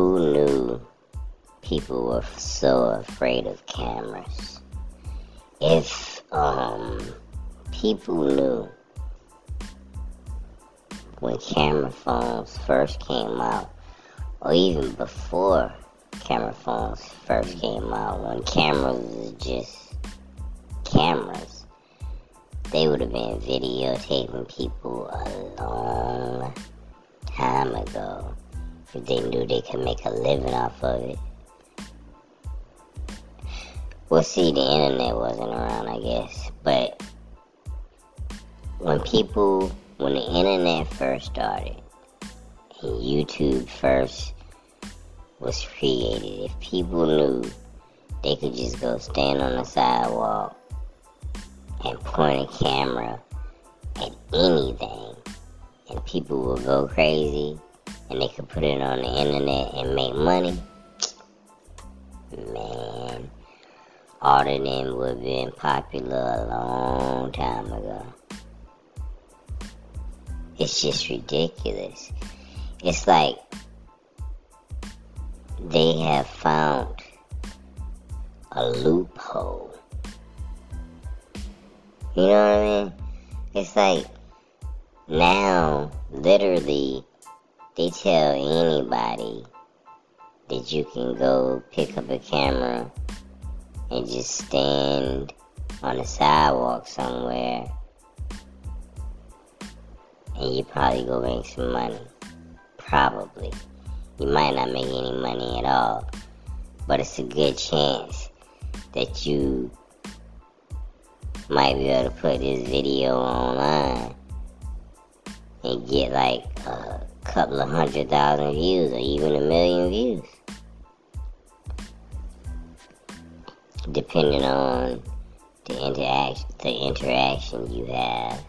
Who knew people were so afraid of cameras? If um people knew when camera phones first came out, or even before camera phones first came out, when cameras was just cameras, they would have been videotaping people a long time ago if they knew they could make a living off of it. Well, see, the internet wasn't around, I guess, but when people, when the internet first started and YouTube first was created, if people knew they could just go stand on the sidewalk and point a camera at anything and people would go crazy and they could put it on the internet and make money, man, all of them would have been popular a long time ago. It's just ridiculous. It's like they have found a loophole. You know what I mean? It's like now, literally, they tell anybody that you can go pick up a camera and just stand on the sidewalk somewhere and you probably go make some money. Probably. You might not make any money at all, but it's a good chance that you might be able to put this video online and get like a couple of hundred thousand views or even a million views. Depending on the interaction the interaction you have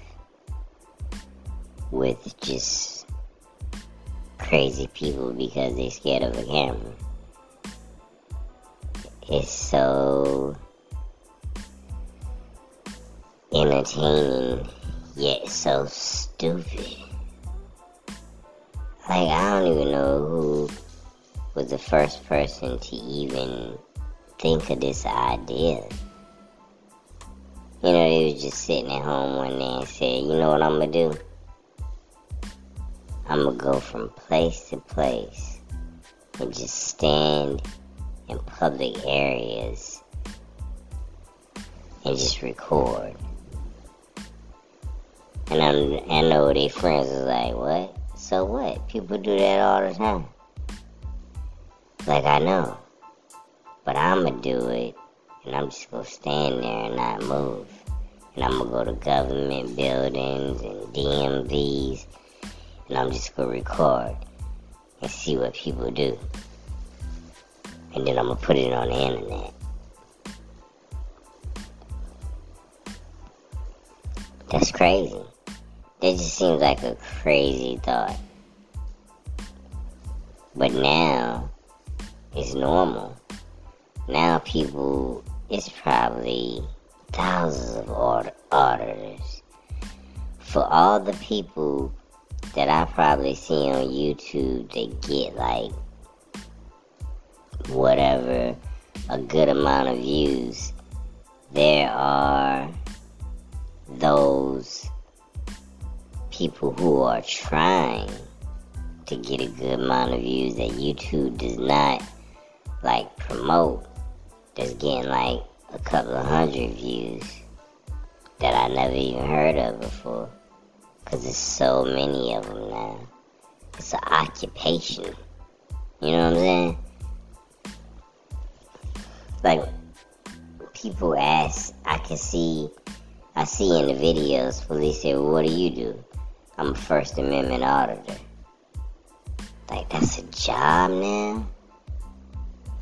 with just crazy people because they're scared of a camera. It's so entertaining yet so stupid. Like, I don't even know who was the first person to even think of this idea. You know, he was just sitting at home one day and said, you know what I'm gonna do? I'm gonna go from place to place and just stand in public areas and just record. And I'm, I know their friends is like, what? So what? People do that all the time. Like I know. But I'ma do it and I'm just gonna stand there and not move. And I'm gonna go to government buildings and DMVs and I'm just gonna record and see what people do. And then I'm gonna put it on the internet. That's crazy. That just seems like a crazy thought. But now, it's normal. Now people, it's probably thousands of auditors. For all the people that I probably see on YouTube that get like whatever a good amount of views, there are those people who are trying to get a good amount of views that YouTube does not like promote that's getting like a couple of hundred views that I never even heard of before. Cause there's so many of them now. It's an occupation. You know what I'm saying? Like, people ask, I can see, I see in the videos, police say, well, what do you do? I'm a First Amendment auditor. Like, that's a job now?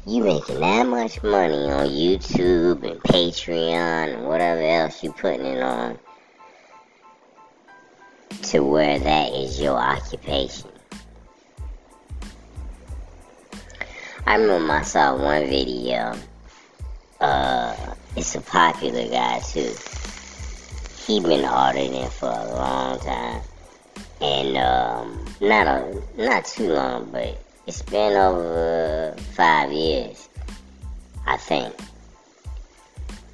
You making that much money on YouTube and Patreon and whatever else you putting it on to where that is your occupation. I remember I saw one video. Uh, it's a popular guy too. He been auditing for a long time and um, not a not too long, but It's been over five years, I think.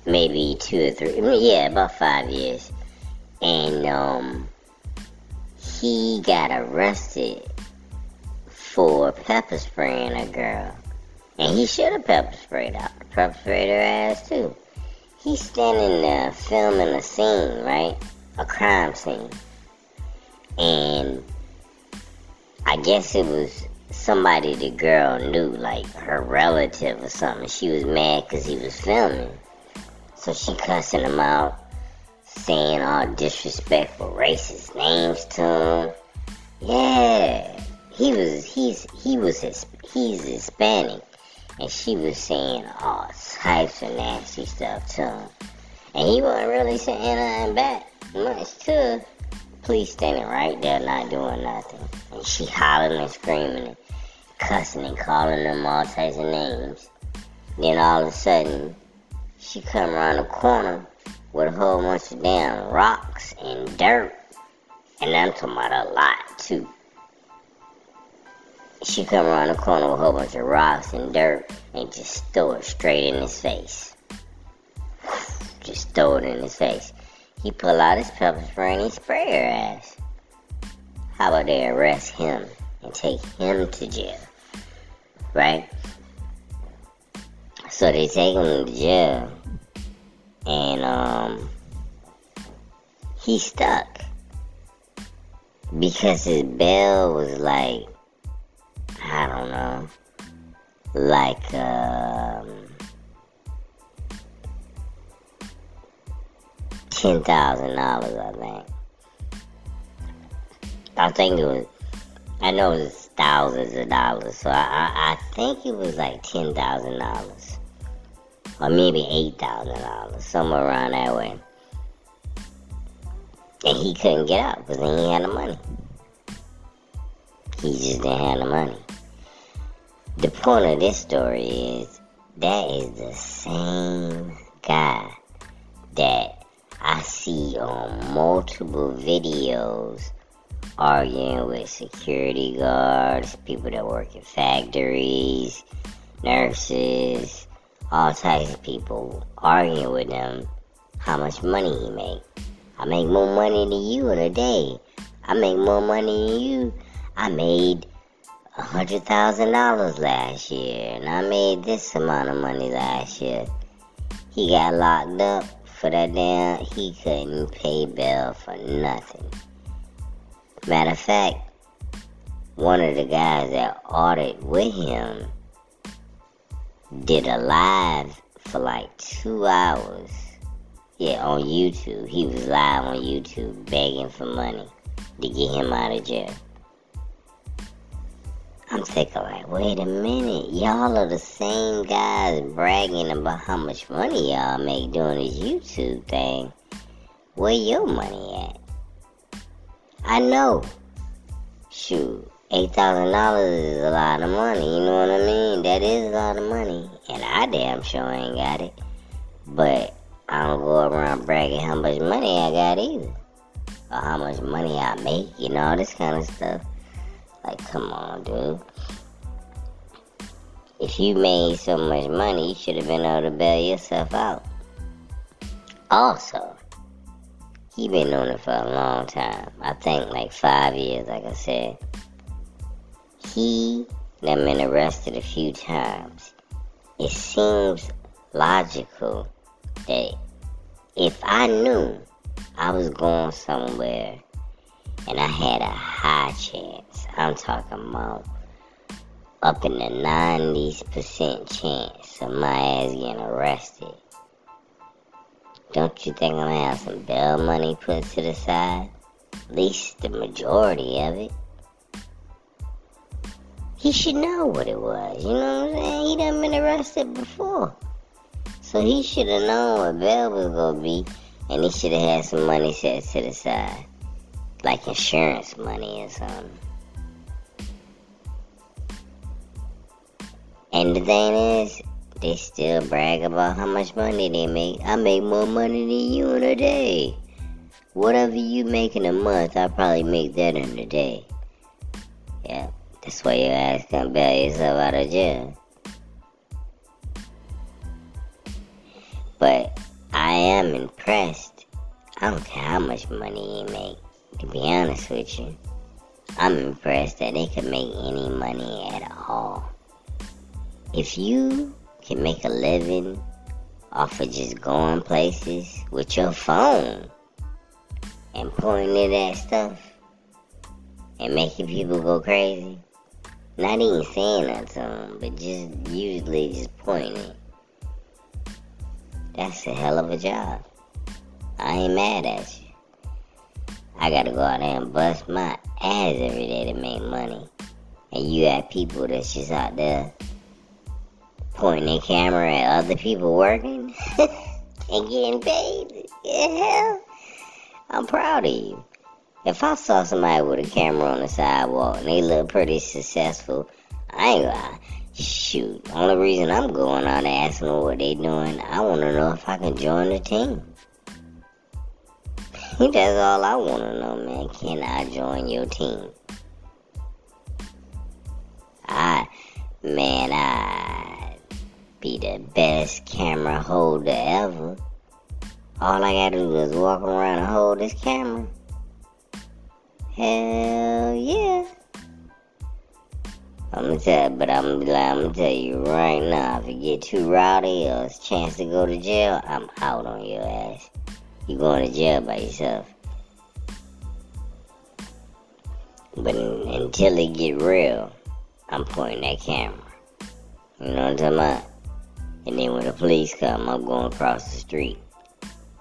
Maybe two or three. Yeah, about five years. And um, he got arrested for pepper spraying a girl. And he should have pepper sprayed her, pepper sprayed her ass too. He's standing there filming a scene, right? A crime scene. And I guess it was somebody the girl knew, like her relative or something. She was mad because he was filming. So she cussing him out, saying all disrespectful, racist names to him. Yeah, he was he's he was his he's Hispanic, and she was saying all types of nasty stuff to him, and he wasn't really saying nothing back much to. Police standing right there, not doing nothing, and she hollering and screaming and cussing and calling them all types of names. Then all of a sudden, she come around the corner with a whole bunch of damn rocks and dirt. And I'm talking about a lot too. She come around the corner with a whole bunch of rocks and dirt and just throw it straight in his face. Just throw it in his face. He pull out his pepper spray and he her ass. How about they arrest him and take him to jail? Right? So they take him to jail and um he stuck because his bail was like I don't know like um ten thousand dollars I think I think it was I know it was thousands of dollars so I I, I think it was like ten thousand dollars or maybe eight thousand dollars, somewhere around that way. And he couldn't get out because he had the money. He just didn't have the money. The point of this story is that is the same guy that see on multiple videos arguing with security guards, people that work in factories, nurses, all types of people arguing with him how much money he make. I make more money than you in a day. I make more money than you. I made a hundred thousand dollars last year, and I made this amount of money last year. He got locked up for that damn. He couldn't pay bail for nothing. Matter of fact, one of the guys that audited with him did a live for like two hours. Yeah, on YouTube. He was live on YouTube begging for money to get him out of jail. I'm thinking like, wait a minute, y'all are the same guys bragging about how much money y'all make doing this YouTube thing. Where your money at? I know. Shoot, eight thousand dollars is a lot of money, you know what I mean? That is a lot of money. And I damn sure ain't got it. But I don't go around bragging how much money I got either. Or how much money I make, you know, this kind of stuff. Like, come on, dude. If you made so much money, you should have been able to bail yourself out. Also, he been doing it for a long time. I think like five years, like I said. He done been arrested a few times. It seems logical that if I knew I was going somewhere and I had a high chance, I'm talking about up in the 90% chance of my ass getting arrested. Don't you think I'm gonna have some bail money put to the side? At least the majority of it. He should know what it was, you know what I'm saying? He done been arrested before. So he should have known what bail was gonna be, and he should have had some money set to the side. Like insurance money or something. And the thing is, they still brag about how much money they make. I make more money than you in a day. Whatever you make in a month, I probably make that in a day. Yeah, That's why your ass can't bail yourself out of jail. But I am impressed. I don't care how much money he make. To be honest with you, I'm impressed that they can make any money at all. If you can make a living off of just going places with your phone and pointing it at stuff and making people go crazy, not even saying that to them, but just usually just pointing. That's a hell of a job. I ain't mad at you. I gotta go out there and bust my ass every day to make money. And you have people that's just out there pointing their camera at other people working and getting paid. Yeah, I'm proud of you. If I saw somebody with a camera on the sidewalk and they look pretty successful, I ain't gonna shoot. Only reason I'm going out and asking them what they doing, I want to know if I can join the team. That's all I want to know, man. Can I join your team? I, man, I be the best camera holder ever. All I gotta do is walk around and hold this camera. Hell yeah. I'm gonna tell, but I'm, gonna I'm gonna tell you right now, if you get too rowdy or it's a chance to go to jail, I'm out on your ass. You going to jail by yourself. But until it get real, I'm pointing that camera. You know what I'm talking about? And then when the police come, I'm going across the street.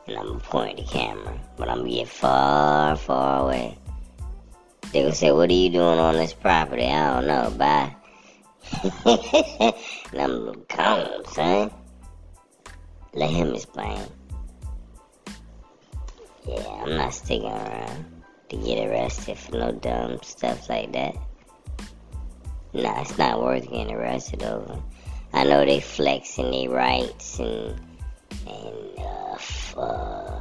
And I'm gonna point the camera. But I'm gonna get far, far away. They gonna say, what are you doing on this property? I don't know, bye. and I'm calm, son. Let him explain. Yeah, I'm not sticking around to get arrested for no dumb stuff like that. Nah, it's not worth getting arrested over. I know they flexing their rights and and uh, f- uh,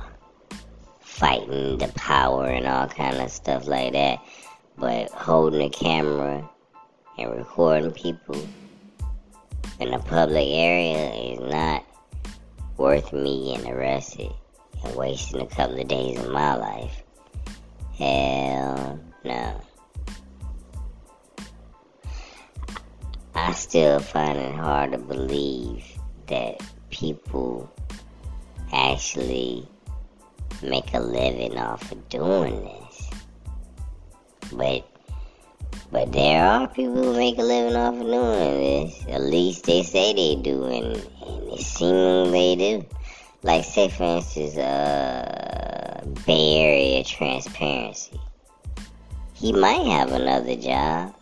fighting the power and all kind of stuff like that. But holding a camera and recording people in a public area is not worth me getting arrested and wasting a couple of days of my life. Hell no. I still find it hard to believe that people actually make a living off of doing this. But but there are people who make a living off of doing this. At least they say they do, and, and it seems they do. Like, say for instance, uh, Bay Area Transparency. He might have another job.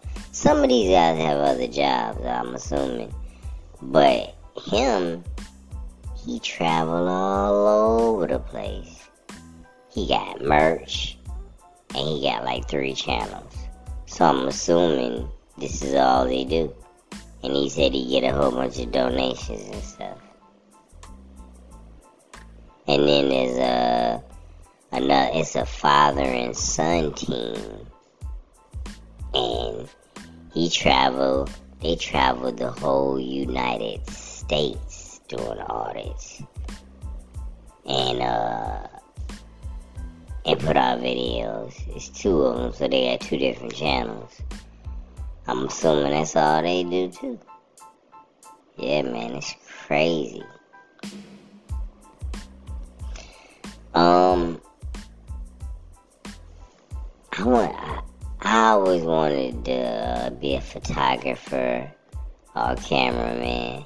Some of these guys have other jobs, I'm assuming. But him, he travel all over the place. He got merch and he got like three channels. So I'm assuming this is all they do. And he said he get a whole bunch of donations and stuff. And then there's a another it's a father and son team. And he traveled they traveled the whole United States doing audits. And uh and put out videos. It's two of them, so they got two different channels. I'm assuming that's all they do too. Yeah, man, it's crazy. Um, I want. I, always wanted to uh, be a photographer or a cameraman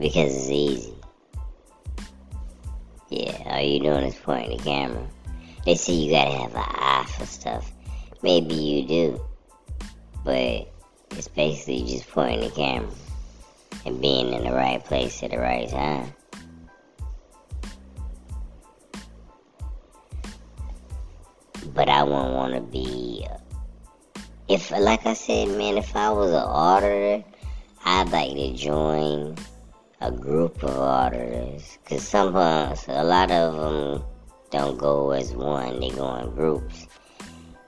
because it's easy. Yeah, all you doing is pointing the camera. They say you gotta have an eye for stuff. Maybe you do. But it's basically just pointing the camera and being in the right place at the right time. But I wouldn't want to be. If, like I said, man, if I was an auditor, I'd like to join a group of auditors. Because sometimes a lot of them don't go as one, they go in groups.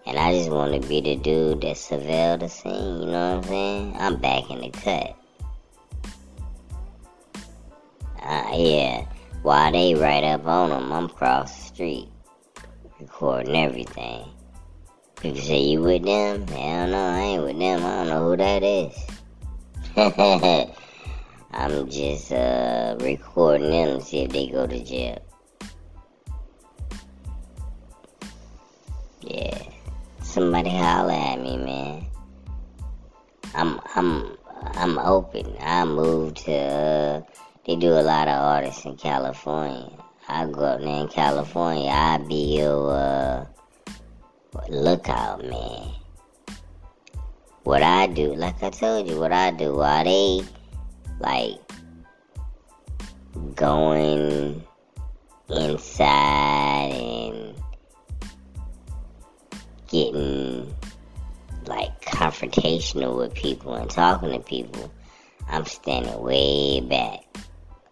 And I just want to be the dude that surveilled the scene, you know what I'm saying? I'm back in the cut. Uh, yeah, while they right up on them, I'm across the street, recording everything. People say, you with them? Hell no, I ain't with them. I don't know who that is. I'm just uh, recording them to see if they go to jail. Yeah. Somebody holler at me, man. I'm I'm I'm open. I moved to uh, they do a lot of artists in California. I go up there in California, I be your uh, lookout man. What I do, like I told you, what I do while they like going inside and getting like confrontational with people and talking to people, I'm standing way back.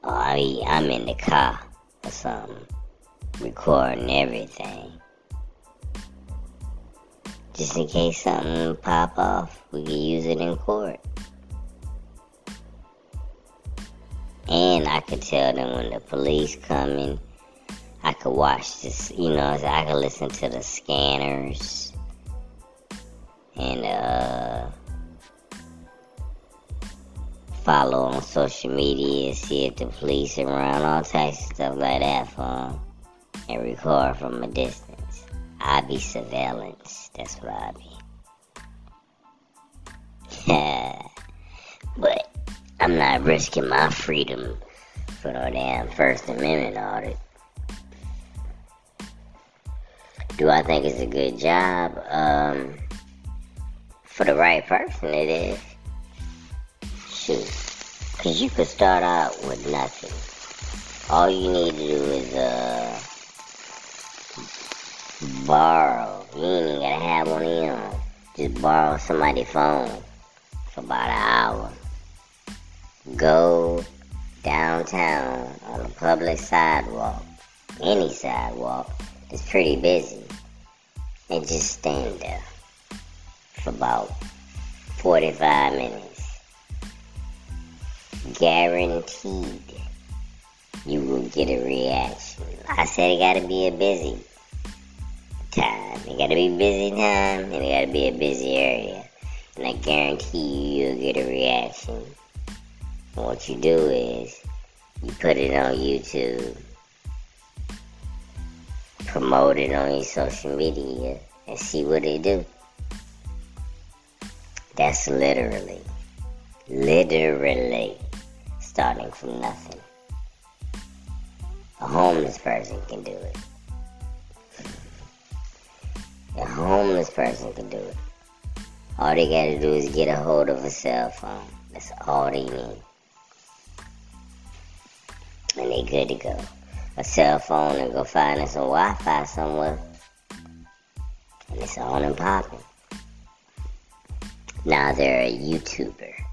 Or I, I'm in the car or something, recording everything. Just in case something pop off, we can use it in court. And I could tell them when the police coming. I could watch this, you know, I could listen to the scanners follow on social media, see if the police around, all types of stuff like that for them, and record from a distance. I be surveillance. That's what I be. but I'm not risking my freedom for no damn First Amendment audit. Do I think it's a good job? Um, for the right person, it is. Because you could start out with nothing. All you need to do is, uh, borrow. You ain't even gotta have one of them. Just borrow somebody's phone for about an hour. Go downtown on a public sidewalk, any sidewalk, it's pretty busy, and just stand there for about 45 minutes. Guaranteed you will get a reaction. I said it gotta be a busy time. It gotta be busy time, and it gotta be a busy area. And I guarantee you you'll get a reaction. And what you do is you put it on YouTube, promote it on your social media, and see what they do. That's literally, literally starting from nothing. A homeless person can do it. A homeless person can do it. All they gotta do is get a hold of a cell phone. That's all they need and they good to go. A cell phone and go find some Wi-Fi somewhere, and it's on and popping. Now they're a YouTuber.